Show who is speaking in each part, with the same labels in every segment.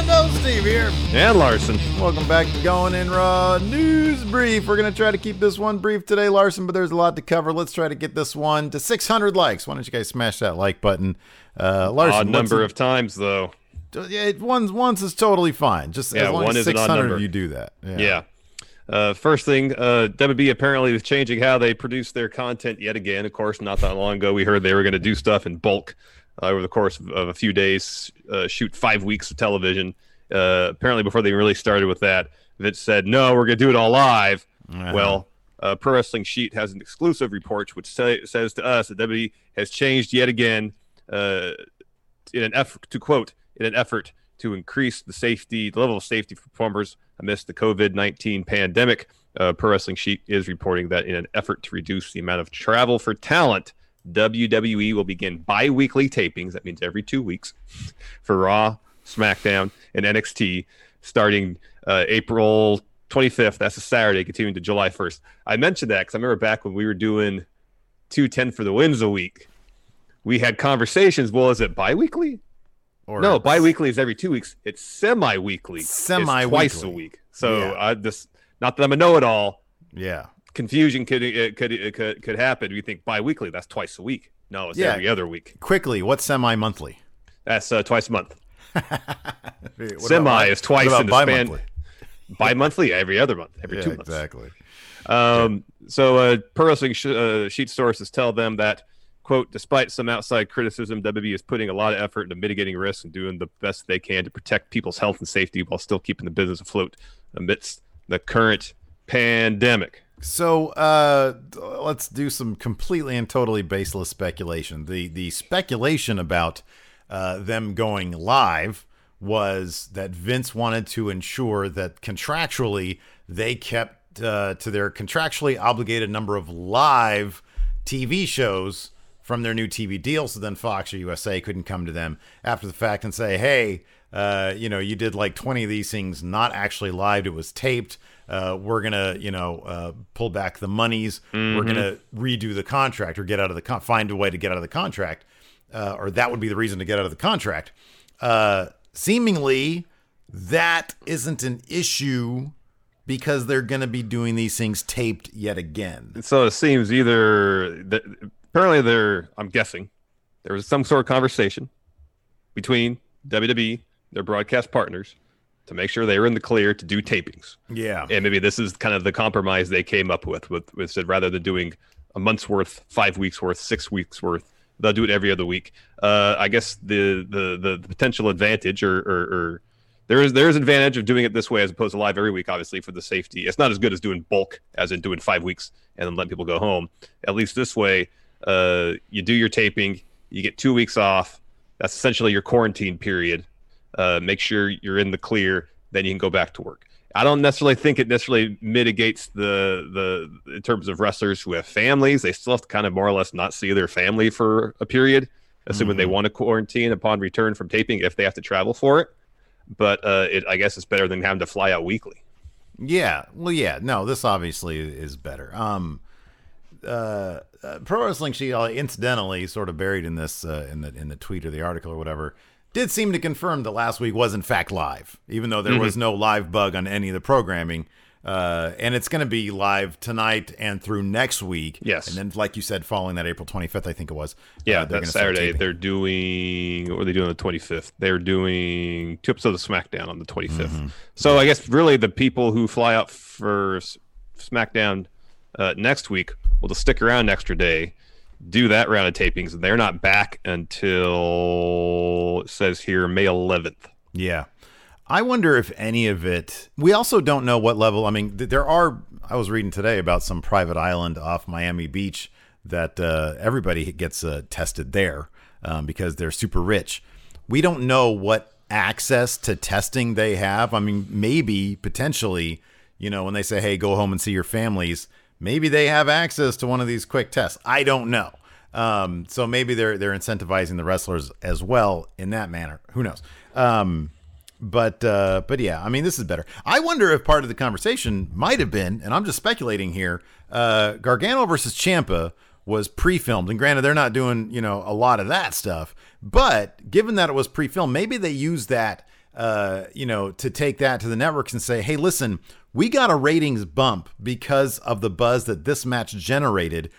Speaker 1: Friendo, Steve here.
Speaker 2: And Larson.
Speaker 1: Welcome back to Going In Raw News Brief. We're going to try to keep this one brief today, Larson, but there's a lot to cover. Let's try to get this one to 600 likes. Why don't you guys smash that like button? Uh, Larson,
Speaker 2: Odd number of times, though.
Speaker 1: yeah, once, once is totally fine. Just
Speaker 2: Yeah,
Speaker 1: as long
Speaker 2: one
Speaker 1: as
Speaker 2: is an odd
Speaker 1: 600
Speaker 2: number.
Speaker 1: you do that.
Speaker 2: Yeah. Uh, first thing, uh, WB apparently is changing how they produce their content yet again. Of course, not that long ago, we heard they were going to do stuff in bulk uh, over the course of, of a few days, uh, shoot five weeks of television. Uh, apparently, before they really started with that, Vince said, no, we're going to do it all live.
Speaker 1: Uh-huh.
Speaker 2: Well, uh, Pro Wrestling Sheet has an exclusive report which say, says to us that WWE has changed yet again uh, in an effort to quote in an effort to increase the safety, the level of safety for performers amidst the COVID nineteen pandemic. Uh, Pro Wrestling Sheet is reporting that in an effort to reduce the amount of travel for talent, WWE will begin bi-weekly tapings. That means every two weeks for Raw, SmackDown, and NXT, starting uh, April 25th. That's a Saturday, continuing to July 1st. I mentioned that because I remember back when we were doing 210 for the wins a week, we had conversations. Well, is it bi-weekly?
Speaker 1: Or
Speaker 2: no, bi-weekly is every two weeks. It's semi-weekly.
Speaker 1: Semi-weekly.
Speaker 2: twice a week. So
Speaker 1: Yeah.
Speaker 2: I just not that I'm a know-it-all.
Speaker 1: Yeah.
Speaker 2: Confusion could it could it could could happen. You think bi-weekly? That's twice a week. No, it's
Speaker 1: Yeah.
Speaker 2: every other week.
Speaker 1: Quickly, what's semi monthly?
Speaker 2: That's uh, twice a month. Semi is twice in the span. Bi-monthly, every other month, every
Speaker 1: Yeah,
Speaker 2: two months.
Speaker 1: exactly.
Speaker 2: Um, so, uh, Pro Wrestling sh- uh, sheet sources tell them that, quote, despite some outside criticism, WWE is putting a lot of effort into mitigating risks and doing the best they can to protect people's health and safety while still keeping the business afloat amidst the current pandemic.
Speaker 1: So uh, let's do some completely and totally baseless speculation. The the speculation about uh, them going live was that Vince wanted to ensure that contractually they kept uh, to their contractually obligated number of live TV shows from their new TV deal. So then Fox or USA couldn't come to them after the fact and say, hey, uh, you know, you did like 20 of these things not actually live, it was taped. Uh, we're going to, you know, uh, pull back the monies. We're going to redo the contract or get out of the con- find a way to get out of the contract. Uh, or that would be the reason to get out of the contract. Uh, seemingly, that isn't an issue because they're going to be doing these things taped yet again.
Speaker 2: So it seems either that apparently there, I'm guessing, there was some sort of conversation between WWE, their broadcast partners, to make sure they were in the clear to do tapings.
Speaker 1: Yeah.
Speaker 2: and maybe this is kind of the compromise they came up with with, with said rather than doing a month's worth five weeks worth six weeks worth they'll do it every other week. Uh, i guess the, the the the potential advantage or, or, or there is there is advantage of doing it this way as opposed to live every week obviously for the safety. It's not as good as doing bulk as in doing five weeks and then letting people go home. At least this way uh, you do your taping you get two weeks off. That's essentially your quarantine period uh, make sure you're in the clear then you can go back to work I don't necessarily think it necessarily mitigates the the in terms of wrestlers who have families. They still have to kind of more or less not see their family for a period, assuming they want to quarantine upon return from taping if they have to travel for it. But uh, it, I guess it's better than having to fly out weekly.
Speaker 1: Yeah. Well, yeah. No, this obviously is better. Um, uh, uh, Pro Wrestling Sheet, uh, incidentally, sort of buried in this uh, in the in the tweet or the article or whatever, did seem to confirm that last week was in fact live, even though there was no live bug on any of the programming. Uh, and it's going to be live tonight and through next week.
Speaker 2: Yes.
Speaker 1: And then, like you said, following that April 25th, I think it was.
Speaker 2: Yeah,
Speaker 1: uh,
Speaker 2: that Saturday they're doing what are they doing on the 25th? They're doing two episodes of SmackDown on the 25th.
Speaker 1: Mm-hmm.
Speaker 2: So I guess really the people who fly out for SmackDown uh, next week will just stick around an extra day, do that round of tapings, and they're not back until it says here May 11th.
Speaker 1: Yeah. I wonder if any of it. We also don't know what level. I mean, th- there are. I was reading today about some private island off Miami Beach that uh, everybody gets uh, tested there um, because they're super rich. We don't know what access to testing they have. I mean, maybe potentially, you know, when they say, "Hey, go home and see your families," maybe they have access to one of these quick tests. I don't know. Um, so maybe they're they're incentivizing the wrestlers as well in that manner. Who knows? Um, but uh, but yeah, I mean, this is better. I wonder if part of the conversation might have been, and I'm just speculating here. Uh, Gargano versus Champa was pre-filmed, and granted, they're not doing you know a lot of that stuff. But given that it was pre-filmed, maybe they used that uh, you know to take that to the networks and say, hey, listen, we got a ratings bump because of the buzz that this match generated.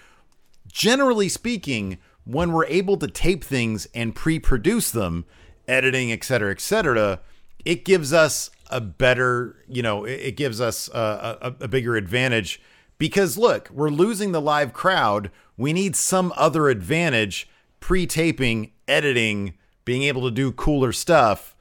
Speaker 1: Generally speaking, when we're able to tape things and pre-produce them, editing, et cetera, et cetera it gives us a better, you know, it gives us a, a, a bigger advantage because look, we're losing the live crowd. We need some other advantage pre taping, editing, being able to do cooler stuff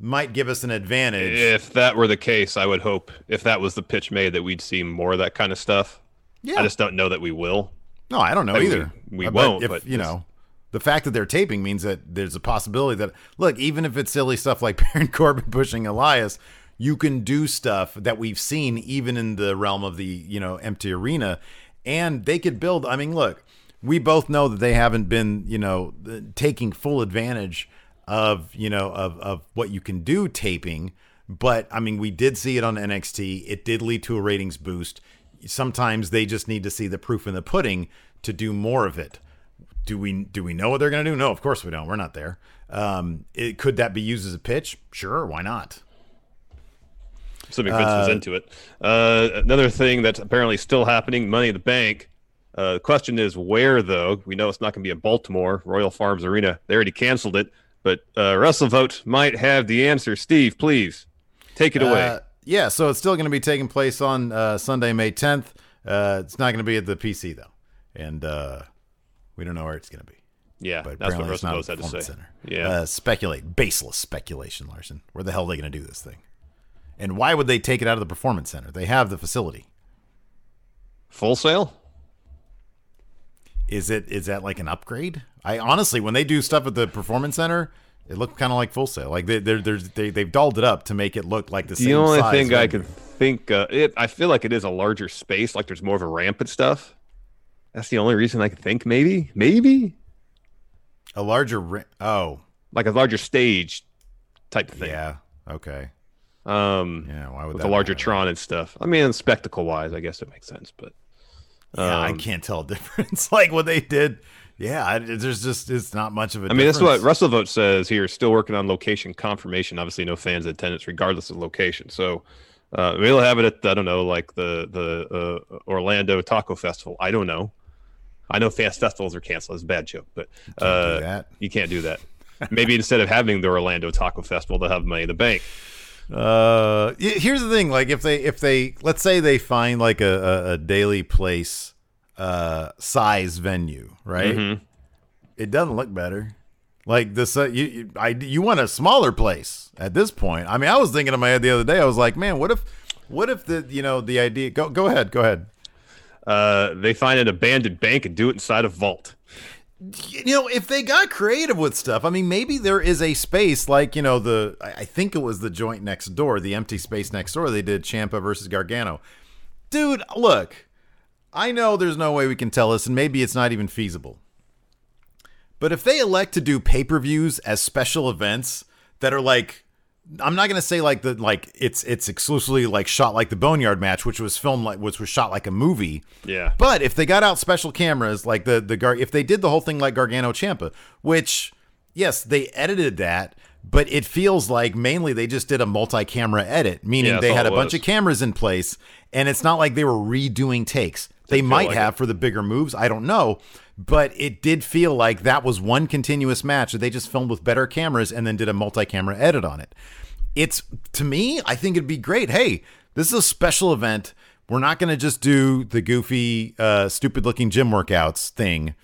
Speaker 1: might give us an advantage.
Speaker 2: If that were the case, I would hope if that was the pitch made that we'd see more of that kind of stuff. Yeah. I just don't know that we will.
Speaker 1: No, I don't know I mean, either.
Speaker 2: We, uh, we won't,
Speaker 1: if,
Speaker 2: but
Speaker 1: you know, the fact that they're taping means that there's a possibility that look, even if it's silly stuff like Baron Corbin pushing Elias, you can do stuff that we've seen even in the realm of the you know empty arena, and they could build. I mean, look, we both know that they haven't been you know uh, taking full advantage of you know of of what you can do taping. But I mean, we did see it on NXT. It did lead to a ratings boost. Sometimes they just need to see the proof in the pudding to do more of it do we do we know what they're going to do? No, of course we don't. We're not there. Um, it, could that be used as a pitch? Sure, why not?
Speaker 2: Assuming Vince uh, was into it. Uh, another thing that's apparently still happening: Money in the Bank. Uh, the question is where, though. We know it's not going to be in Baltimore, Royal Farms Arena. They already canceled it, but uh, vote might have the answer. Steve, please take it away. Uh,
Speaker 1: yeah, so it's still going to be taking place on uh, Sunday, May 10th. Uh, it's not going to be at the PC though, and uh, we don't know where it's going to be.
Speaker 2: Yeah, but that's what WrestleVotes had to say.
Speaker 1: Center. Yeah, uh, speculate, baseless speculation, Larson. Where the hell are they going to do this thing? And why would they take it out of the performance center? They have the facility.
Speaker 2: Full Sail.
Speaker 1: Is it is that like an upgrade? I honestly, when they do stuff at the performance center, it looked kind of like Full Sail. Like they they're, they're, they they've dolled it up to make it look like the, the same.
Speaker 2: The only
Speaker 1: thing
Speaker 2: I could think, uh, it I feel like it is a larger space. Like there's more of a ramp and stuff. That's the only reason I can think. Maybe, maybe
Speaker 1: a larger. Ri- oh,
Speaker 2: like a larger stage type thing.
Speaker 1: Yeah. Okay.
Speaker 2: Um. Yeah. Why would with a larger matter? Tron and stuff? I mean, spectacle wise, I guess it makes sense, but
Speaker 1: yeah, I um, can't tell a difference. like what they did. Yeah, there's just it's not much of a.
Speaker 2: I mean, that's what Russell WrestleVote says here. Still working on location confirmation. Obviously, no fans attendance, regardless of location. So uh, we'll have it at I don't know, like the the uh, Orlando Taco Festival. I don't know. I know fast festivals are canceled. It's a bad joke, but uh, can't you can't do that. Maybe instead of having the Orlando Taco Festival, they'll have Money in the Bank.
Speaker 1: Uh, here's the thing: like if they if they let's say they find like a a, a Daily's Place uh size venue, right? Mm-hmm. It doesn't look better. Like this, uh, you, you I you want a smaller place at this point. I mean, I was thinking in my head the other day. I was like, man, what if, what if the you know the idea? Go go ahead, go ahead
Speaker 2: uh, they find an abandoned bank and do it inside a vault.
Speaker 1: You know, if they got creative with stuff, I mean, maybe there is a space like you know the I think it was the joint next door, the empty space next door. They did Champa versus Gargano. Dude, look, I know there's no way we can tell this, and maybe it's not even feasible. But if they elect to do pay per views as special events that are like I'm not gonna say like the like it's it's exclusively like shot like the Boneyard match, which was filmed like which was shot like a movie.
Speaker 2: Yeah.
Speaker 1: But if they got out special cameras like the the Gar if they did the whole thing like Gargano Champa, which yes they edited that, but it feels like mainly they just did a multi-camera edit, meaning yeah, they had a bunch of cameras in place, and it's not like they were redoing takes. They might like have it. for the bigger moves, I don't know, but it did feel like that was one continuous match that they just filmed with better cameras and then did a multi-camera edit on it. It's to me, I think it'd be great. Hey, this is a special event. We're not going to just do the goofy, uh, stupid-looking gym workouts thing.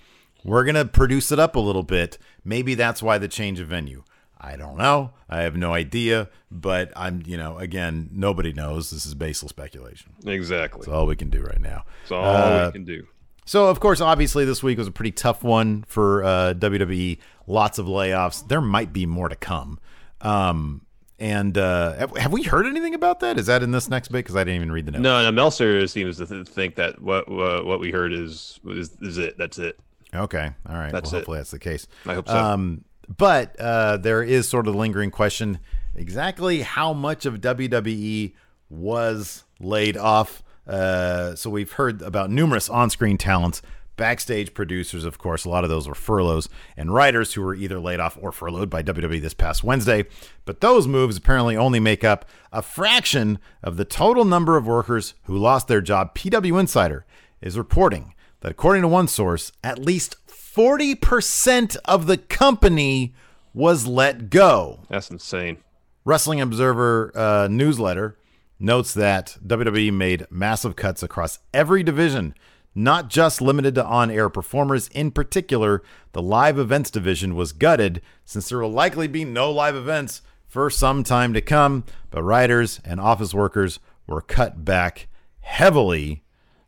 Speaker 1: We're going to produce it up a little bit. Maybe that's why the change of venue. I don't know. I have no idea, but I'm, you know, again, nobody knows. This is baseless speculation.
Speaker 2: Exactly.
Speaker 1: That's all we can do right now.
Speaker 2: That's all uh, we can do.
Speaker 1: So, of course, obviously, this week was a pretty tough one for uh, WWE. Lots of layoffs. There might be more to come. Um, and uh, have, have we heard anything about that? Is that in this next bit? Because I didn't even read the notes.
Speaker 2: No, no. Meltzer seems to th- think that what what what we heard is is, is it. That's it.
Speaker 1: Okay. All right.
Speaker 2: That's
Speaker 1: well,
Speaker 2: it.
Speaker 1: hopefully that's the case.
Speaker 2: I hope so.
Speaker 1: Um, but uh, there is sort of the lingering question exactly how much of WWE was laid off. Uh, so we've heard about numerous on screen talents, backstage producers, of course. A lot of those were furloughs, and writers who were either laid off or furloughed by WWE this past Wednesday. But those moves apparently only make up a fraction of the total number of workers who lost their job. PW Insider is reporting that according to one source, at least 40% of the company was let go.
Speaker 2: That's insane.
Speaker 1: Wrestling Observer uh, newsletter notes that WWE made massive cuts across every division, not just limited to on air performers. In particular, the live events division was gutted since there will likely be no live events for some time to come. But writers and office workers were cut back heavily.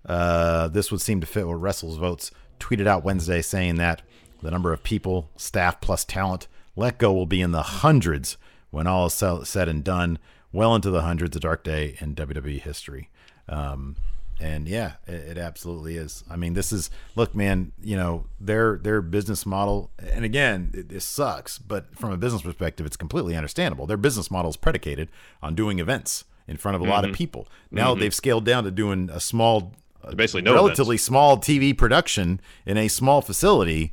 Speaker 1: Uh, this would seem to fit what WrestleVotes tweeted out Wednesday, saying that the number of people, staff plus talent let go will be in the hundreds when all is said and done, well into the hundreds, a dark day in WWE history. Um, and yeah, it, it, absolutely is. I mean, this is look, man. You know their their business model, and again, it, this sucks, but from a business perspective, it's completely understandable. Their business model is predicated on doing events in front of a mm-hmm. lot of people. Now mm-hmm. they've scaled down to doing a small,
Speaker 2: basically no
Speaker 1: relatively
Speaker 2: events.
Speaker 1: small TV production in a small facility,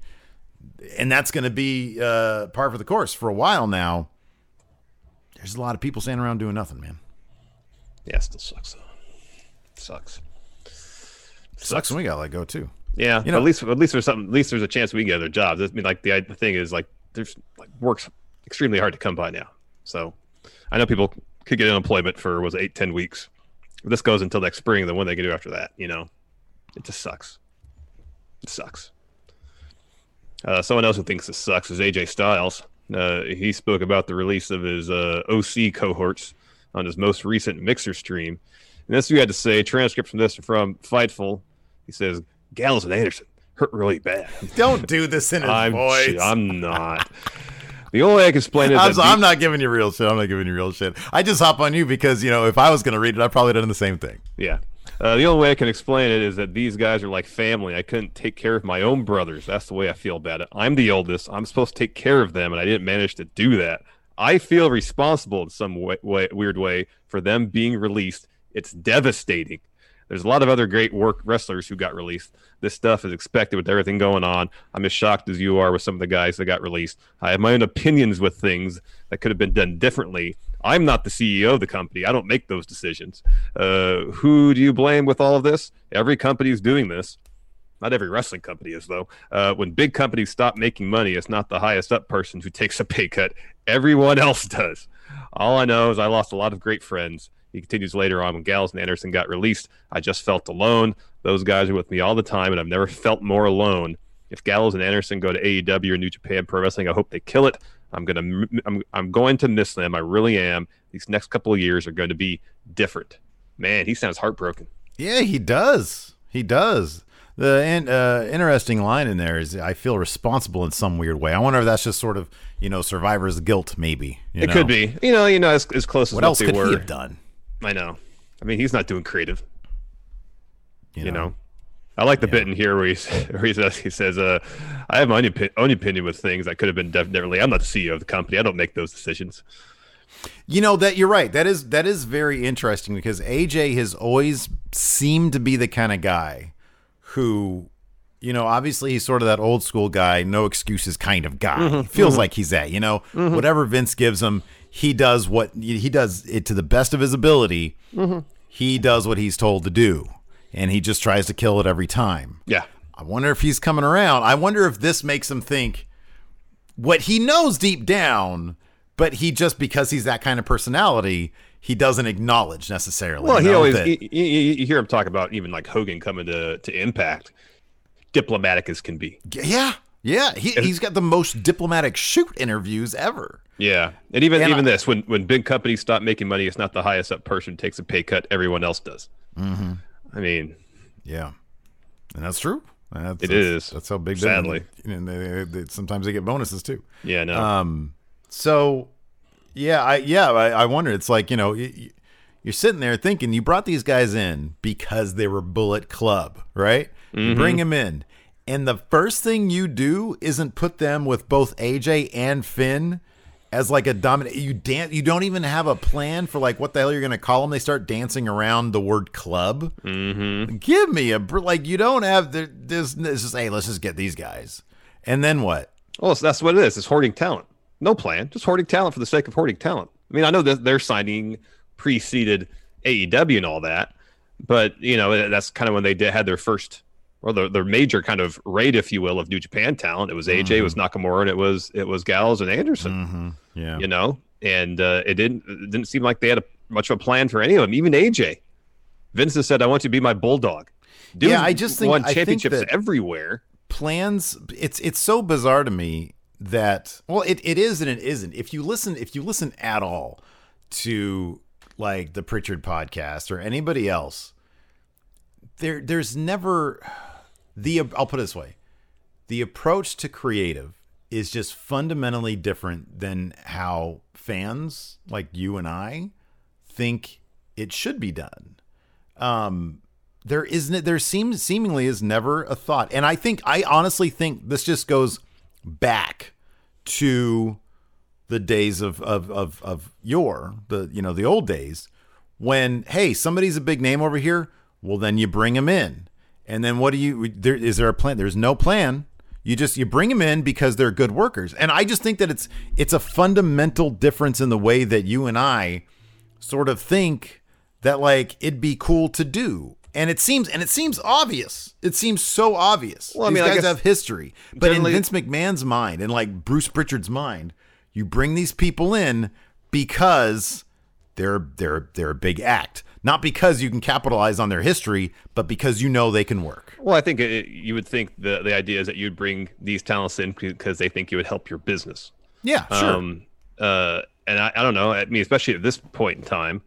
Speaker 1: and that's going to be uh, par for the course for a while now there's a lot of people standing around doing nothing, man.
Speaker 2: Yeah, it still sucks though. Sucks.
Speaker 1: Sucks, sucks when we gotta let go too.
Speaker 2: Yeah, you know, at least at least there's something. At least there's a chance we can get other jobs. I mean, like the the thing is like there's like work's extremely hard to come by now. So I know people could get unemployment for was it, eight ten weeks. If this goes until next spring. Then what they can do after that? You know, it just sucks. It sucks. Uh, someone else who thinks this sucks is AJ Styles. Uh, he spoke about the release of his uh, OC cohorts on his most recent Mixer stream. And this we had to say. Transcript from this from Fightful. He says Gallows and Anderson hurt really bad.
Speaker 1: Don't do this in his
Speaker 2: I'm,
Speaker 1: voice.
Speaker 2: I'm not. The only way I can explain it.
Speaker 1: I'm, I'm, not giving you real shit. I'm not giving you real shit. I just hop on you because you know if I was going to read it, I'd probably done the same thing.
Speaker 2: Yeah. Uh, the only way I can explain it is that these guys are like family. I couldn't take care of my own brothers. That's the way I feel about it. I'm the oldest. I'm supposed to take care of them, and I didn't manage to do that. I feel responsible in some way, way, weird way for them being released. It's devastating. There's a lot of other great work wrestlers who got released. This stuff is expected with everything going on. I'm as shocked as you are with some of the guys that got released. I have my own opinions with things that could have been done differently. I'm not the CEO of the company. I don't make those decisions. Uh, who do you blame with all of this? Every company is doing this. Not every wrestling company is, though. Uh, when big companies stop making money, it's not the highest up person who takes a pay cut. Everyone else does. All I know is I lost a lot of great friends. He continues later on when Gallows and Anderson got released. I just felt alone. Those guys are with me all the time, and I've never felt more alone. If Gallows and Anderson go to AEW or New Japan Pro Wrestling, I hope they kill it. I'm gonna I'm I'm going to miss them. I really am. These next couple of years are going to be different. Man, he sounds heartbroken.
Speaker 1: Yeah, he does. He does. The in, uh, interesting line in there is I feel responsible in some weird way. I wonder if that's just sort of you know survivor's guilt, maybe.
Speaker 2: it
Speaker 1: know?
Speaker 2: could be. You know, you know, as, as close as
Speaker 1: what else
Speaker 2: they
Speaker 1: could
Speaker 2: were.
Speaker 1: he have done?
Speaker 2: I know. I mean, he's not doing creative.
Speaker 1: You know.
Speaker 2: You know? I like the yeah. bit in here where he, where he says, he says uh, I have my own, own opinion with things that could have been definitely. I'm not the CEO of the company. I don't make those decisions.
Speaker 1: You know that you're right. That is that is very interesting because AJ has always seemed to be the kind of guy who, you know, obviously he's sort of that old school guy, no excuses kind of guy. Mm-hmm, Feels mm-hmm. like he's that. You know, mm-hmm. whatever Vince gives him, he does what he does it to the best of his ability.
Speaker 2: Mm-hmm.
Speaker 1: He does what he's told to do and he just tries to kill it every time.
Speaker 2: Yeah.
Speaker 1: I wonder if he's coming around. I wonder if this makes him think what he knows deep down, but he just because he's that kind of personality, he doesn't acknowledge necessarily.
Speaker 2: Well, he always you, you, hear him talk about even like Hogan coming to to Impact, diplomatic as can be.
Speaker 1: Yeah, yeah, he, he's got the most diplomatic shoot interviews ever.
Speaker 2: Yeah, and even and even I, this when when big companies stop making money, it's not the highest up person takes a pay cut. Everyone else does.
Speaker 1: Mm-hmm.
Speaker 2: I mean,
Speaker 1: yeah, and that's true. That's,
Speaker 2: It
Speaker 1: that's,
Speaker 2: is,
Speaker 1: That's how big.
Speaker 2: sadly.
Speaker 1: they, and they, they, sometimes they get bonuses too.
Speaker 2: Yeah, no.
Speaker 1: Um, so yeah, I yeah, I, I wonder. It's like you know, y- y- you're sitting there thinking you brought these guys in because they were Bullet Club, right? You bring them in, and the first thing you do isn't put them with both AJ and Finn as like a dominant. You dance. You don't even have a plan for like what the hell you're gonna call them. They start dancing around the word club. Mm-hmm. Give me a like. You don't have there- there's It's just hey, let's just get these guys, and then what?
Speaker 2: Well, so that's what it is. It's hoarding talent. No plan, just hoarding talent for the sake of hoarding talent. I mean, I know that they're signing preceded AEW and all that, but you know that's kind of when they did, had their first or the, their major kind of raid, if you will, of New Japan talent. It was AJ, it was Nakamura, and it was it was Gallows and Anderson.
Speaker 1: Mm-hmm. Yeah.
Speaker 2: You know, and uh, it didn't it didn't seem like they had a, much of a plan for any of them. Even AJ, Vince has said, "I want you to be my bulldog." Dude
Speaker 1: Yeah, I just think-
Speaker 2: won
Speaker 1: I think
Speaker 2: championships everywhere.
Speaker 1: plans it's it's so bizarre to me that well it, it is and it isn't if you listen if you listen at all to like the pritchard podcast or anybody else there there's never the i'll put it this way. The approach to creative is just fundamentally different than how fans like you and i think it should be done. Um there isn't there seems seemingly is never a thought. And i think i honestly think this just goes back to the days of of of, of yore the you know the old days when hey somebody's a big name over here well then you bring them in and then what do you there is there a plan there's no plan you just you bring them in because they're good workers and i just think that it's it's a fundamental difference in the way that you and i sort of think that like it'd be cool to do. And it seems and it seems obvious. It seems so obvious.
Speaker 2: Well, I mean,
Speaker 1: guys have history. But in Vince McMahon's mind and like Bruce Pritchard's mind, you bring these people in because they're they're they're a big act. Not because you can capitalize on their history, but because you know they can work.
Speaker 2: Well, I think it, you would think the the idea is that you'd bring these talents in because they think you would help your business.
Speaker 1: Yeah, sure.
Speaker 2: Um, uh, and I, I don't know. I mean, especially at this point in time,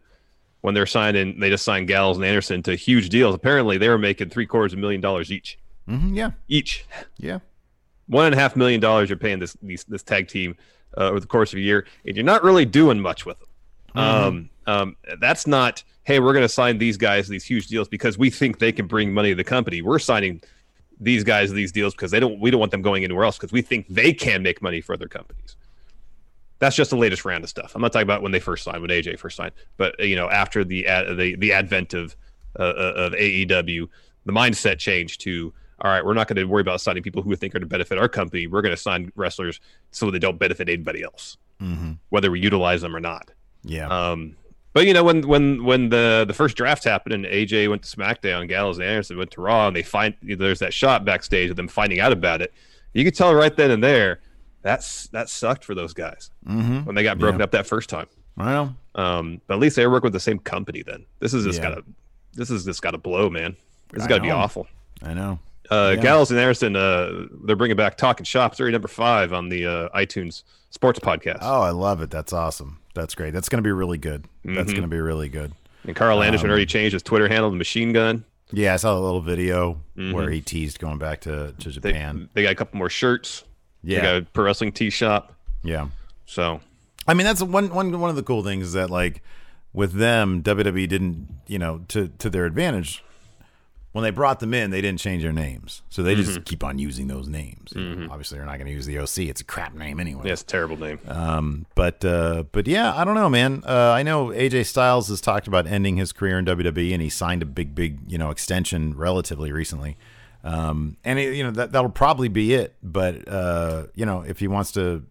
Speaker 2: when they're signing, they just signed Gals and Anderson to huge deals. Apparently, they were making three quarters of a million dollars each.
Speaker 1: Mhm, yeah.
Speaker 2: Each
Speaker 1: Yeah.
Speaker 2: one and a half million dollars you're paying this these, this tag team uh, over the course of a year, and you're not really doing much with them. Um, um, that's not. Hey, we're going to sign these guys these huge deals because we think they can bring money to the company. We're signing these guys these deals because they don't. We don't want them going anywhere else because we think they can make money for other companies. That's just the latest round of stuff. I'm not talking about when they first signed, when AJ first signed, but uh, you know after the ad, the the advent of uh, uh, of AEW, the mindset changed to all right, we're not going to worry about signing people who we think are to benefit our company. We're going to sign wrestlers so they don't benefit anybody else,
Speaker 1: Mm-hmm.
Speaker 2: whether we utilize them or not.
Speaker 1: Yeah.
Speaker 2: Um, but you know when when when the the first draft happened and AJ went to SmackDown, Gallows and Anderson went to Raw, and they find there's that shot backstage of them finding out about it. You could tell right then and there that's that sucked for those guys
Speaker 1: mm-hmm.
Speaker 2: when they got broken
Speaker 1: Yeah.
Speaker 2: up that first time.
Speaker 1: Well,
Speaker 2: Um, but at least they work with the same company then. This is just
Speaker 1: Yeah.
Speaker 2: gotta this is just gotta blow, man. This has
Speaker 1: I
Speaker 2: got to be awful.
Speaker 1: I know.
Speaker 2: Uh,
Speaker 1: Yeah.
Speaker 2: Gallows and Anderson, uh, they're bringing back Talk'n Shop, story number five on the uh, iTunes Sports Podcast.
Speaker 1: Oh, I love it. That's awesome. That's great. That's going to be really good. That's
Speaker 2: Mhm.
Speaker 1: going to be really good.
Speaker 2: And Karl Anderson
Speaker 1: Um,
Speaker 2: already changed his Twitter handle to Machine Gun.
Speaker 1: Yeah, I saw a little video
Speaker 2: Mhm.
Speaker 1: where he teased going back to, to
Speaker 2: They,
Speaker 1: Japan.
Speaker 2: they got a couple more shirts.
Speaker 1: yeah,
Speaker 2: They got a pro wrestling tee shop.
Speaker 1: yeah.
Speaker 2: So
Speaker 1: I mean, that's one one one of the cool things is that like with them, WWE didn't you know to to their advantage. When they brought them in, they didn't change their names, so they
Speaker 2: Mm-hmm.
Speaker 1: just keep on using those names. Obviously, they're not going to use the OC; it's a crap name anyway.
Speaker 2: yeah, it's a terrible name.
Speaker 1: Um, but uh, but yeah, I don't know, man. Uh, I know AJ Styles has talked about ending his career in WWE, and he signed a big, big, you know, extension relatively recently. Um, and it, you know that that'll probably be it. But uh, you know, if he wants to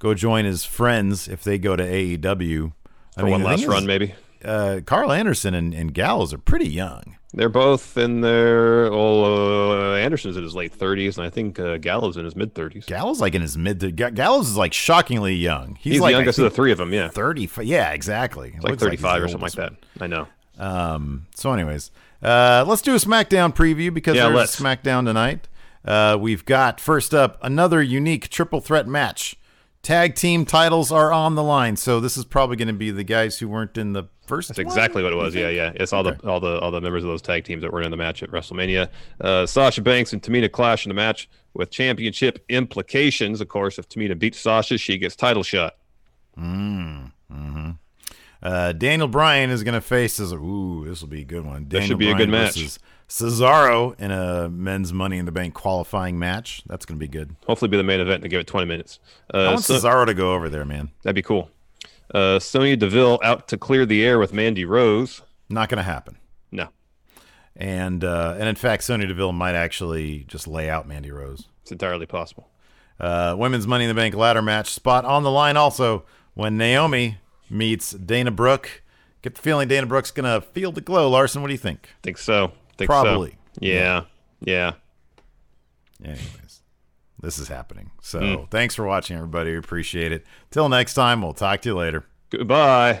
Speaker 1: go join his friends, if they go to AEW, I
Speaker 2: For
Speaker 1: mean,
Speaker 2: one last run, maybe.
Speaker 1: Uh, Karl Anderson and, and Gallows are pretty young.
Speaker 2: They're both in their. Well, uh, Anderson's in his late 30s, and I think uh, Gallows in his mid 30s.
Speaker 1: Gallows like in his mid. Ga- Gallows is like shockingly young. He's,
Speaker 2: He's,
Speaker 1: like
Speaker 2: the youngest of the three of them. Yeah,
Speaker 1: thirty. Yeah, exactly.
Speaker 2: like 35 or something like that. I know.
Speaker 1: Um, so, anyways, uh, let's do a SmackDown preview because
Speaker 2: Yeah,
Speaker 1: there's. SmackDown tonight. Uh, we've got first up another unique triple threat match. Tag team titles are on the line. So this is probably going to be the guys who weren't in the first.
Speaker 2: That's exactly what it was. Yeah, yeah. It's all okay. the all the all the members of those tag teams that were in the match at WrestleMania. Uh, Sasha Banks and Tamina clash in the match with championship implications. Of course, if Tamina beats Sasha, she gets title shot.
Speaker 1: Mm. Uh, Daniel Bryan is going to face as ooh, this will be a good one. Daniel
Speaker 2: should be
Speaker 1: Bryan
Speaker 2: a good match.
Speaker 1: Cesaro in a men's Money in the Bank qualifying match. That's going to be good.
Speaker 2: Hopefully, be the main event and give it 20 minutes.
Speaker 1: Uh, I want so, Cesaro to go over there, man.
Speaker 2: That'd be cool. Uh, Sonya Deville out to clear the air with Mandy Rose.
Speaker 1: Not going to happen.
Speaker 2: No.
Speaker 1: And uh, and in fact, Sonya Deville might actually just lay out Mandy Rose.
Speaker 2: It's entirely possible.
Speaker 1: Uh, women's Money in the Bank ladder match spot on the line also when Naomi meets Dana Brooke. Get the feeling Dana Brooke's to feel the glow. Larson, what do you think?
Speaker 2: Think so. Think
Speaker 1: Probably.
Speaker 2: So. Yeah. Yeah.
Speaker 1: Anyways, this is happening. So mm. thanks for watching, everybody. We appreciate it. Till next time, we'll talk to you later.
Speaker 2: Goodbye.